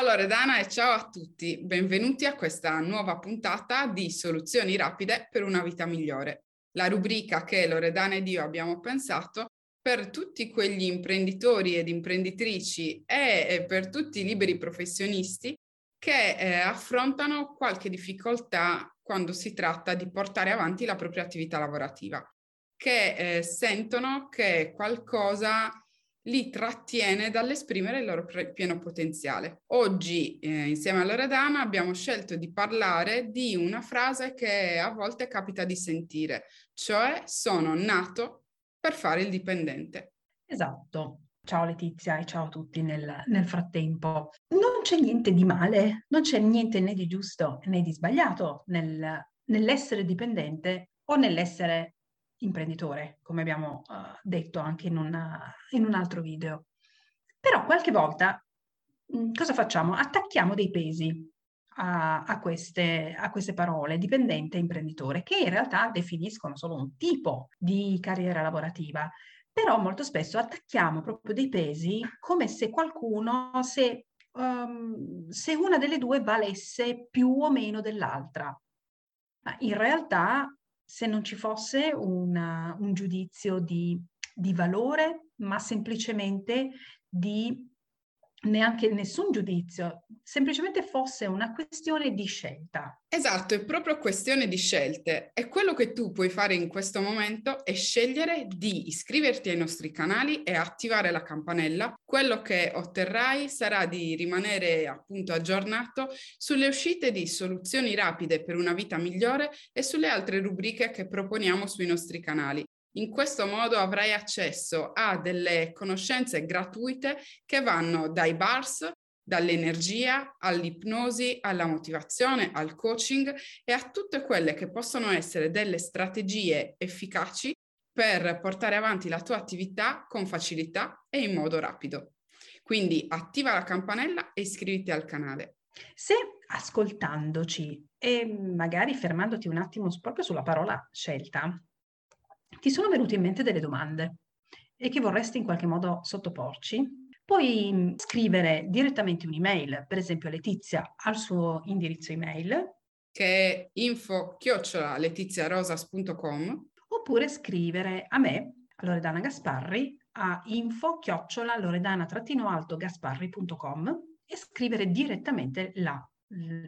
Ciao Loredana e ciao a tutti, benvenuti a questa nuova puntata di Soluzioni rapide per una vita migliore, la rubrica che Loredana ed io abbiamo pensato per tutti quegli imprenditori ed imprenditrici e per tutti i liberi professionisti che eh, affrontano qualche difficoltà quando si tratta di portare avanti la propria attività lavorativa, che eh, sentono che qualcosa li trattiene dall'esprimere il loro pre- pieno potenziale. Oggi, eh, insieme a Loredana, abbiamo scelto di parlare di una frase che a volte capita di sentire, cioè sono nato per fare il dipendente. Esatto. Ciao Letizia e ciao a tutti nel, nel, frattempo. Non c'è niente di male, non c'è niente né di giusto né di sbagliato nel, nell'essere dipendente o nell'essere imprenditore, come abbiamo uh, detto anche in, una, in, un altro video. Però qualche volta mh, mm, cosa facciamo? Attacchiamo dei pesi a, a, queste, a queste parole, dipendente e imprenditore, che in realtà definiscono solo un tipo di carriera lavorativa. Però molto spesso attacchiamo proprio dei pesi come se qualcuno, se, um, se una delle due valesse più o meno dell'altra. Ma in realtà se non ci fosse una, un giudizio di, di valore, ma semplicemente di neanche nessun giudizio, semplicemente fosse una questione di scelta. Esatto, è proprio questione di scelte e quello che tu puoi fare in questo momento è scegliere di iscriverti ai nostri canali e attivare la campanella. Quello che otterrai sarà di rimanere appunto aggiornato sulle uscite di soluzioni rapide per una vita migliore e sulle altre rubriche che proponiamo sui nostri canali. In questo modo avrai accesso a delle conoscenze gratuite che vanno dai bars, dall'energia all'ipnosi, alla motivazione, al coaching e a tutte quelle che possono essere delle strategie efficaci per portare avanti la tua attività con facilità e in modo rapido. Quindi attiva la campanella e iscriviti al canale. Se ascoltandoci e magari fermandoti un attimo proprio sulla parola scelta, ti sono venute in mente delle domande e che vorresti in qualche modo sottoporci, puoi mm, scrivere direttamente un'email, per esempio a Letizia al suo indirizzo email. Che è info-letiziarosas.com oppure scrivere a me, a Loredana Gasparri, a info-loredana-gasparri.com e scrivere direttamente la,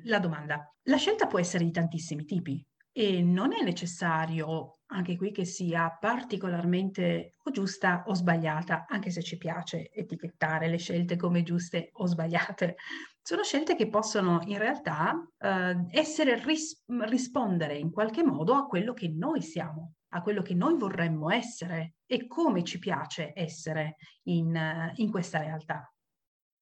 la domanda. La scelta può essere di tantissimi tipi e non è necessario anche qui che sia particolarmente o giusta o sbagliata, anche se ci piace etichettare le scelte come giuste o sbagliate. Sono scelte che possono in realtà eh, essere ris- rispondere in qualche modo a quello che noi siamo, a quello che noi vorremmo essere e come ci piace essere in, in questa realtà.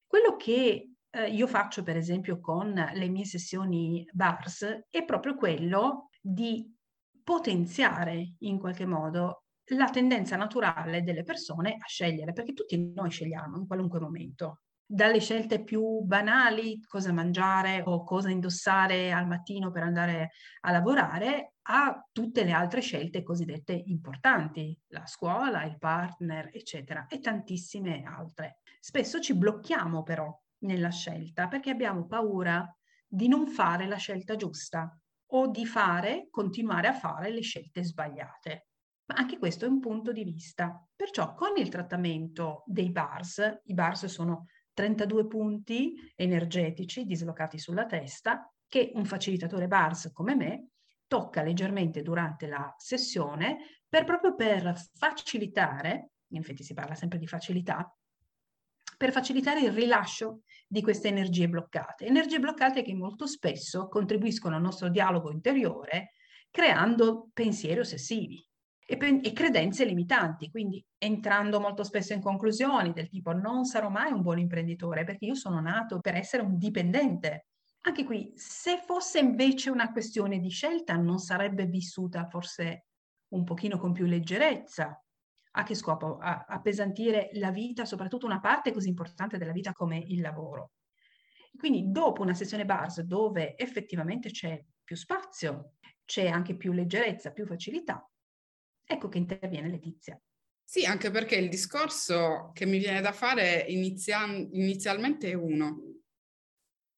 Quello che eh, io faccio per esempio con le mie sessioni BARS è proprio quello di potenziare in qualche modo la tendenza naturale delle persone a scegliere, perché tutti noi scegliamo in qualunque momento. Dalle scelte più banali, cosa mangiare o cosa indossare al mattino per andare a lavorare, a tutte le altre scelte cosiddette importanti, la scuola, il partner, eccetera, e tantissime altre. Spesso ci blocchiamo però nella scelta perché abbiamo paura di non fare la scelta giusta o di fare, continuare a fare le scelte sbagliate. Ma anche questo è un punto di vista. Perciò con il trattamento dei bars, i bars sono 32 punti energetici dislocati sulla testa che un facilitatore bars come me tocca leggermente durante la sessione per proprio per facilitare, infatti si parla sempre di facilità, per facilitare il rilascio di queste energie bloccate. Energie bloccate che molto spesso contribuiscono al nostro dialogo interiore creando pensieri ossessivi e, pen- e credenze limitanti, quindi entrando molto spesso in conclusioni del tipo non sarò mai un buon imprenditore perché io sono nato per essere un dipendente. Anche qui, se fosse invece una questione di scelta, non sarebbe vissuta forse un pochino con più leggerezza, a che scopo? A appesantire la vita, soprattutto una parte così importante della vita come il lavoro. Quindi dopo una sessione base dove effettivamente c'è più spazio, c'è anche più leggerezza, più facilità, ecco che interviene Letizia. Sì, anche perché il discorso che mi viene da fare inizia- inizialmente è uno.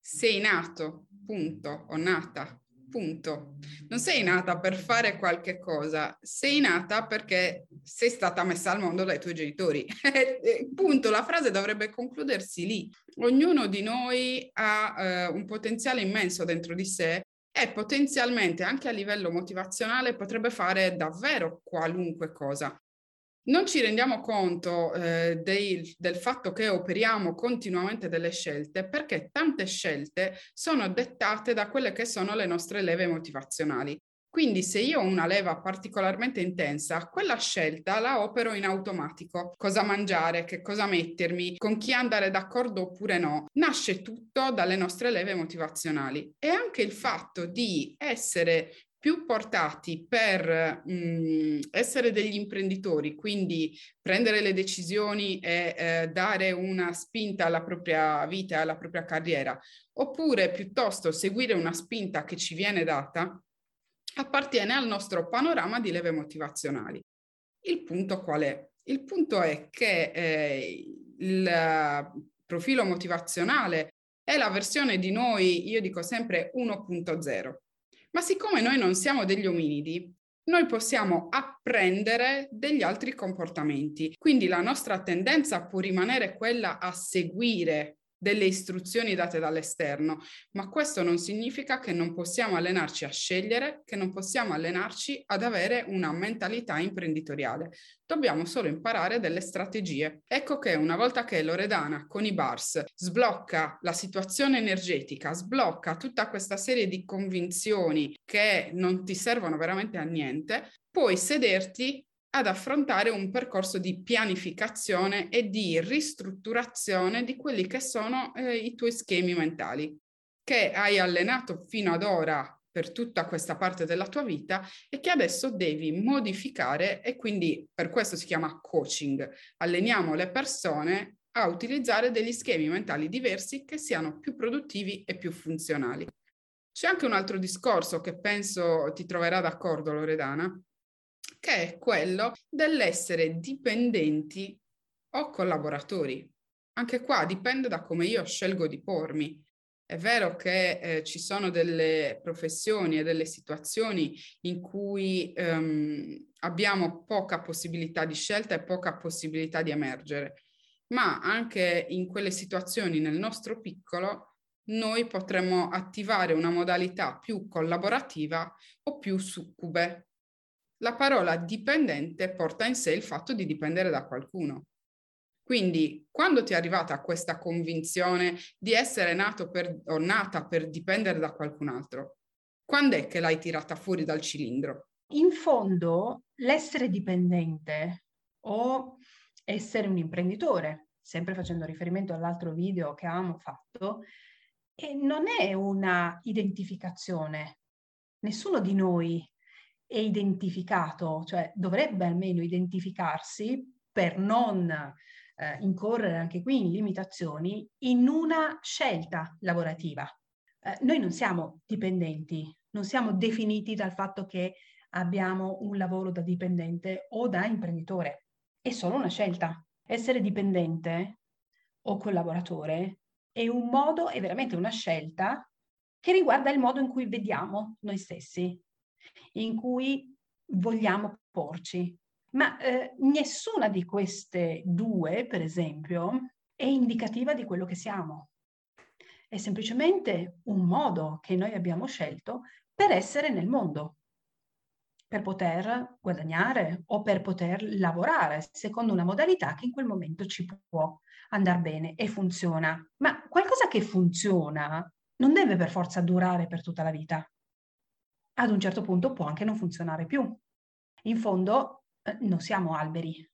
sei nato, punto, o nata, punto. Non sei nata per fare qualche cosa, sei nata perché sei stata messa al mondo dai tuoi genitori. punto, la frase dovrebbe concludersi lì. Ognuno di noi ha eh, un potenziale immenso dentro di sé e potenzialmente anche a livello motivazionale potrebbe fare davvero qualunque cosa. Non ci rendiamo conto eh, dei, del fatto che operiamo continuamente delle scelte perché tante scelte sono dettate da quelle che sono le nostre leve motivazionali. Quindi se io ho una leva particolarmente intensa, quella scelta la opero in automatico. Cosa mangiare, che cosa mettermi, con chi andare d'accordo oppure no. Nasce tutto dalle nostre leve motivazionali. E anche il fatto di essere più portati per mh, mm, essere degli imprenditori, quindi prendere le decisioni e eh, dare una spinta alla propria vita e alla propria carriera, oppure piuttosto seguire una spinta che ci viene data, appartiene al nostro panorama di leve motivazionali. Il punto qual è? Il punto è che eh, il profilo motivazionale è la versione di noi, io dico sempre 1.0. Ma siccome noi non siamo degli ominidi, noi possiamo apprendere degli altri comportamenti. Quindi la nostra tendenza può rimanere quella a seguire delle istruzioni date dall'esterno, ma questo non significa che non possiamo allenarci a scegliere, che non possiamo allenarci ad avere una mentalità imprenditoriale. Dobbiamo solo imparare delle strategie. Ecco che una volta che Loredana con i bars sblocca la situazione energetica, sblocca tutta questa serie di convinzioni che non ti servono veramente a niente, puoi sederti ad affrontare un percorso di pianificazione e di ristrutturazione di quelli che sono eh, i tuoi schemi mentali che hai allenato fino ad ora per tutta questa parte della tua vita e che adesso devi modificare e quindi per questo si chiama coaching. Alleniamo le persone a utilizzare degli schemi mentali diversi che siano più produttivi e più funzionali. C'è anche un altro discorso che penso ti troverà d'accordo Loredana, che è quello dell'essere dipendenti o collaboratori. Anche qua dipende da come io scelgo di pormi. È vero che eh, ci sono delle professioni e delle situazioni in cui ehm, abbiamo poca possibilità di scelta e poca possibilità di emergere, ma anche in quelle situazioni nel nostro piccolo noi potremmo attivare una modalità più collaborativa o più succube, la parola dipendente porta in sé il fatto di dipendere da qualcuno. Quindi, quando ti è arrivata questa convinzione di essere nato per, o nata per dipendere da qualcun altro? Quando è che l'hai tirata fuori dal cilindro? In fondo, l'essere dipendente o essere un imprenditore, sempre facendo riferimento all'altro video che avevamo fatto, e non è una identificazione. Nessuno di noi è identificato, cioè dovrebbe almeno identificarsi per non eh, incorrere anche qui in limitazioni in una scelta lavorativa. Eh, noi non siamo dipendenti, non siamo definiti dal fatto che abbiamo un lavoro da dipendente o da imprenditore, è solo una scelta. Essere dipendente o collaboratore è un modo, è veramente una scelta che riguarda il modo in cui vediamo noi stessi, in cui vogliamo porci. Ma eh, nessuna di queste due, per esempio, è indicativa di quello che siamo. È semplicemente un modo che noi abbiamo scelto per essere nel mondo, per poter guadagnare o per poter lavorare secondo una modalità che in quel momento ci può andare bene e funziona. Ma qualcosa che funziona non deve per forza durare per tutta la vita ad un certo punto può anche non funzionare più. In fondo eh, non siamo alberi.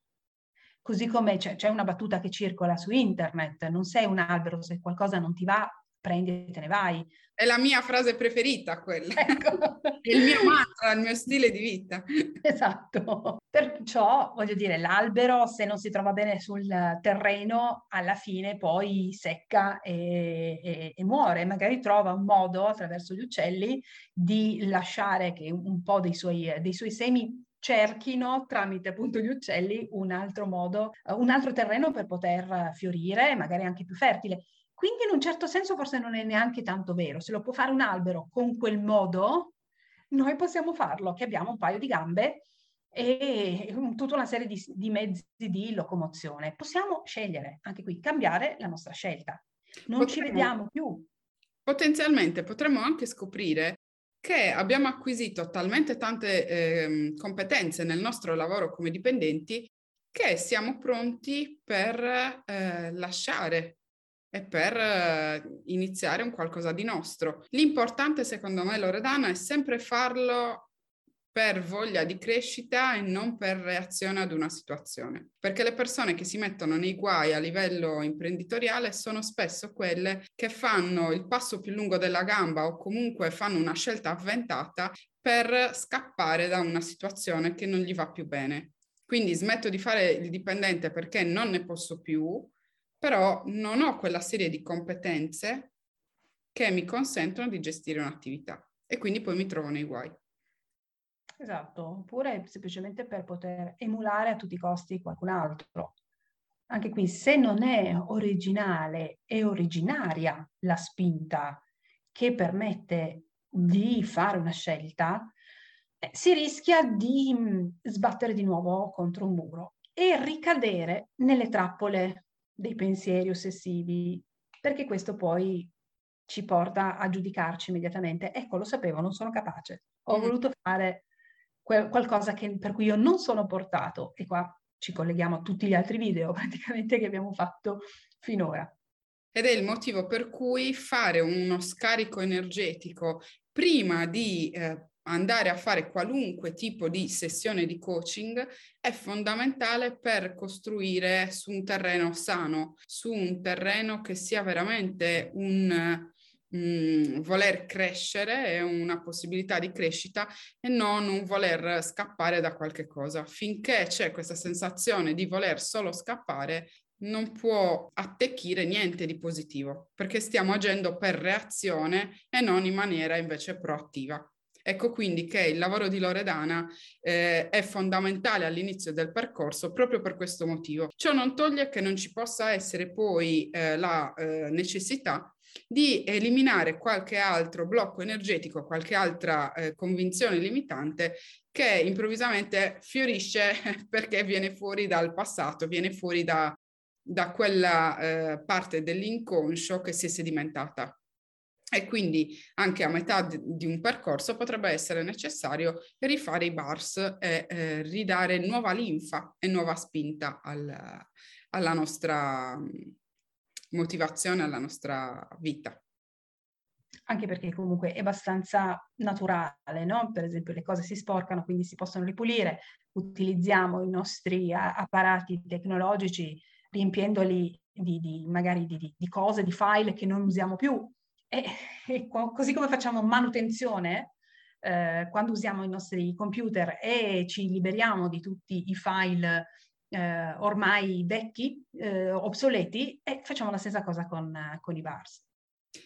Così come c'è, c'è, una battuta che circola su internet, non sei un albero, se qualcosa non ti va, prendi e te ne vai. È la mia frase preferita quella. Ecco. È il mio mantra, il mio stile di vita. Esatto. Perciò, voglio dire, l'albero se non si trova bene sul terreno, alla fine poi secca e, e, e muore. Magari trova un modo attraverso gli uccelli di lasciare che un po' dei suoi, dei suoi semi cerchino tramite appunto gli uccelli un altro modo, un altro terreno per poter fiorire, magari anche più fertile quindi in un certo senso forse non è neanche tanto vero. Se lo può fare un albero con quel modo, noi possiamo farlo, che abbiamo un paio di gambe e tutta una serie di, di mezzi di locomozione. Possiamo scegliere, anche qui, cambiare la nostra scelta. Non potremmo, ci vediamo più. Potenzialmente potremmo anche scoprire che abbiamo acquisito talmente tante eh, competenze nel nostro lavoro come dipendenti che siamo pronti per eh, lasciare e per eh, iniziare un qualcosa di nostro. L'importante secondo me, Loredana, è sempre farlo per voglia di crescita e non per reazione ad una situazione. Perché le persone che si mettono nei guai a livello imprenditoriale sono spesso quelle che fanno il passo più lungo della gamba o comunque fanno una scelta avventata per scappare da una situazione che non gli va più bene. Quindi smetto di fare il dipendente perché non ne posso più, però non ho quella serie di competenze che mi consentono di gestire un'attività e quindi poi mi trovo nei guai. Esatto, oppure semplicemente per poter emulare a tutti i costi qualcun altro. Anche qui, se non è originale e originaria la spinta che permette di fare una scelta, eh, si rischia di mh, sbattere di nuovo contro un muro e ricadere nelle trappole dei pensieri ossessivi, perché questo poi ci porta a giudicarci immediatamente. Ecco, lo sapevo, non sono capace. Ho mm. voluto fare que- qualcosa che, per cui io non sono portato. E qua ci colleghiamo a tutti gli altri video praticamente che abbiamo fatto finora. Ed è il motivo per cui fare uno scarico energetico prima di eh, andare a fare qualunque tipo di sessione di coaching è fondamentale per costruire su un terreno sano, su un terreno che sia veramente un mm, voler crescere e una possibilità di crescita e non un voler scappare da qualche cosa. Finché c'è questa sensazione di voler solo scappare, non può attecchire niente di positivo, perché stiamo agendo per reazione e non in maniera invece proattiva. Ecco quindi che il lavoro di Loredana eh, è fondamentale all'inizio del percorso proprio per questo motivo. Ciò non toglie che non ci possa essere poi eh, la eh, necessità di eliminare qualche altro blocco energetico, qualche altra eh, convinzione limitante che improvvisamente fiorisce perché viene fuori dal passato, viene fuori da, da quella eh, parte dell'inconscio che si è sedimentata e quindi anche a metà di un percorso potrebbe essere necessario rifare i bars e eh, ridare nuova linfa e nuova spinta al, alla nostra mm, motivazione, alla nostra vita. Anche perché comunque è abbastanza naturale, no? Per esempio le cose si sporcano, quindi si possono ripulire, utilizziamo i nostri apparati tecnologici riempiendoli di, di magari di, di cose, di file che non usiamo più, e, e così come facciamo manutenzione, eh, quando usiamo i nostri computer e ci liberiamo di tutti i file eh, ormai vecchi, eh, obsoleti, e facciamo la stessa cosa con, con i bars.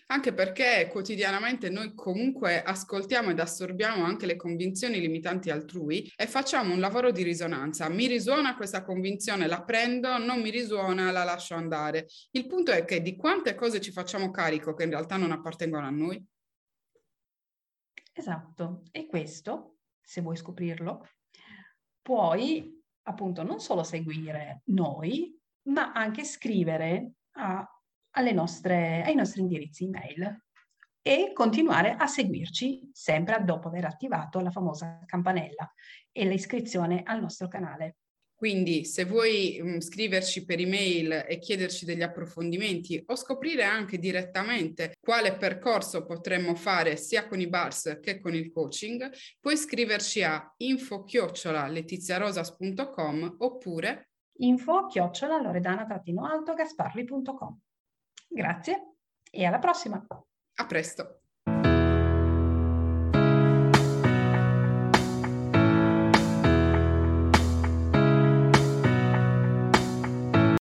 Anche perché quotidianamente noi comunque ascoltiamo ed assorbiamo anche le convinzioni limitanti altrui e facciamo un lavoro di risonanza. Mi risuona questa convinzione, la prendo, non mi risuona, la lascio andare. Il punto è che di quante cose ci facciamo carico che in realtà non appartengono a noi? Esatto, e questo, se vuoi scoprirlo, puoi appunto non solo seguire noi, ma anche scrivere a nostre, ai nostri indirizzi email e continuare a seguirci sempre dopo aver attivato la famosa campanella e l'iscrizione al nostro canale. Quindi se vuoi mh, mm, scriverci per email e chiederci degli approfondimenti o scoprire anche direttamente quale percorso potremmo fare sia con i bars che con il coaching, puoi scriverci a info-letiziarosas.com oppure info-loredana-gasparli.com. Grazie e alla prossima. A presto.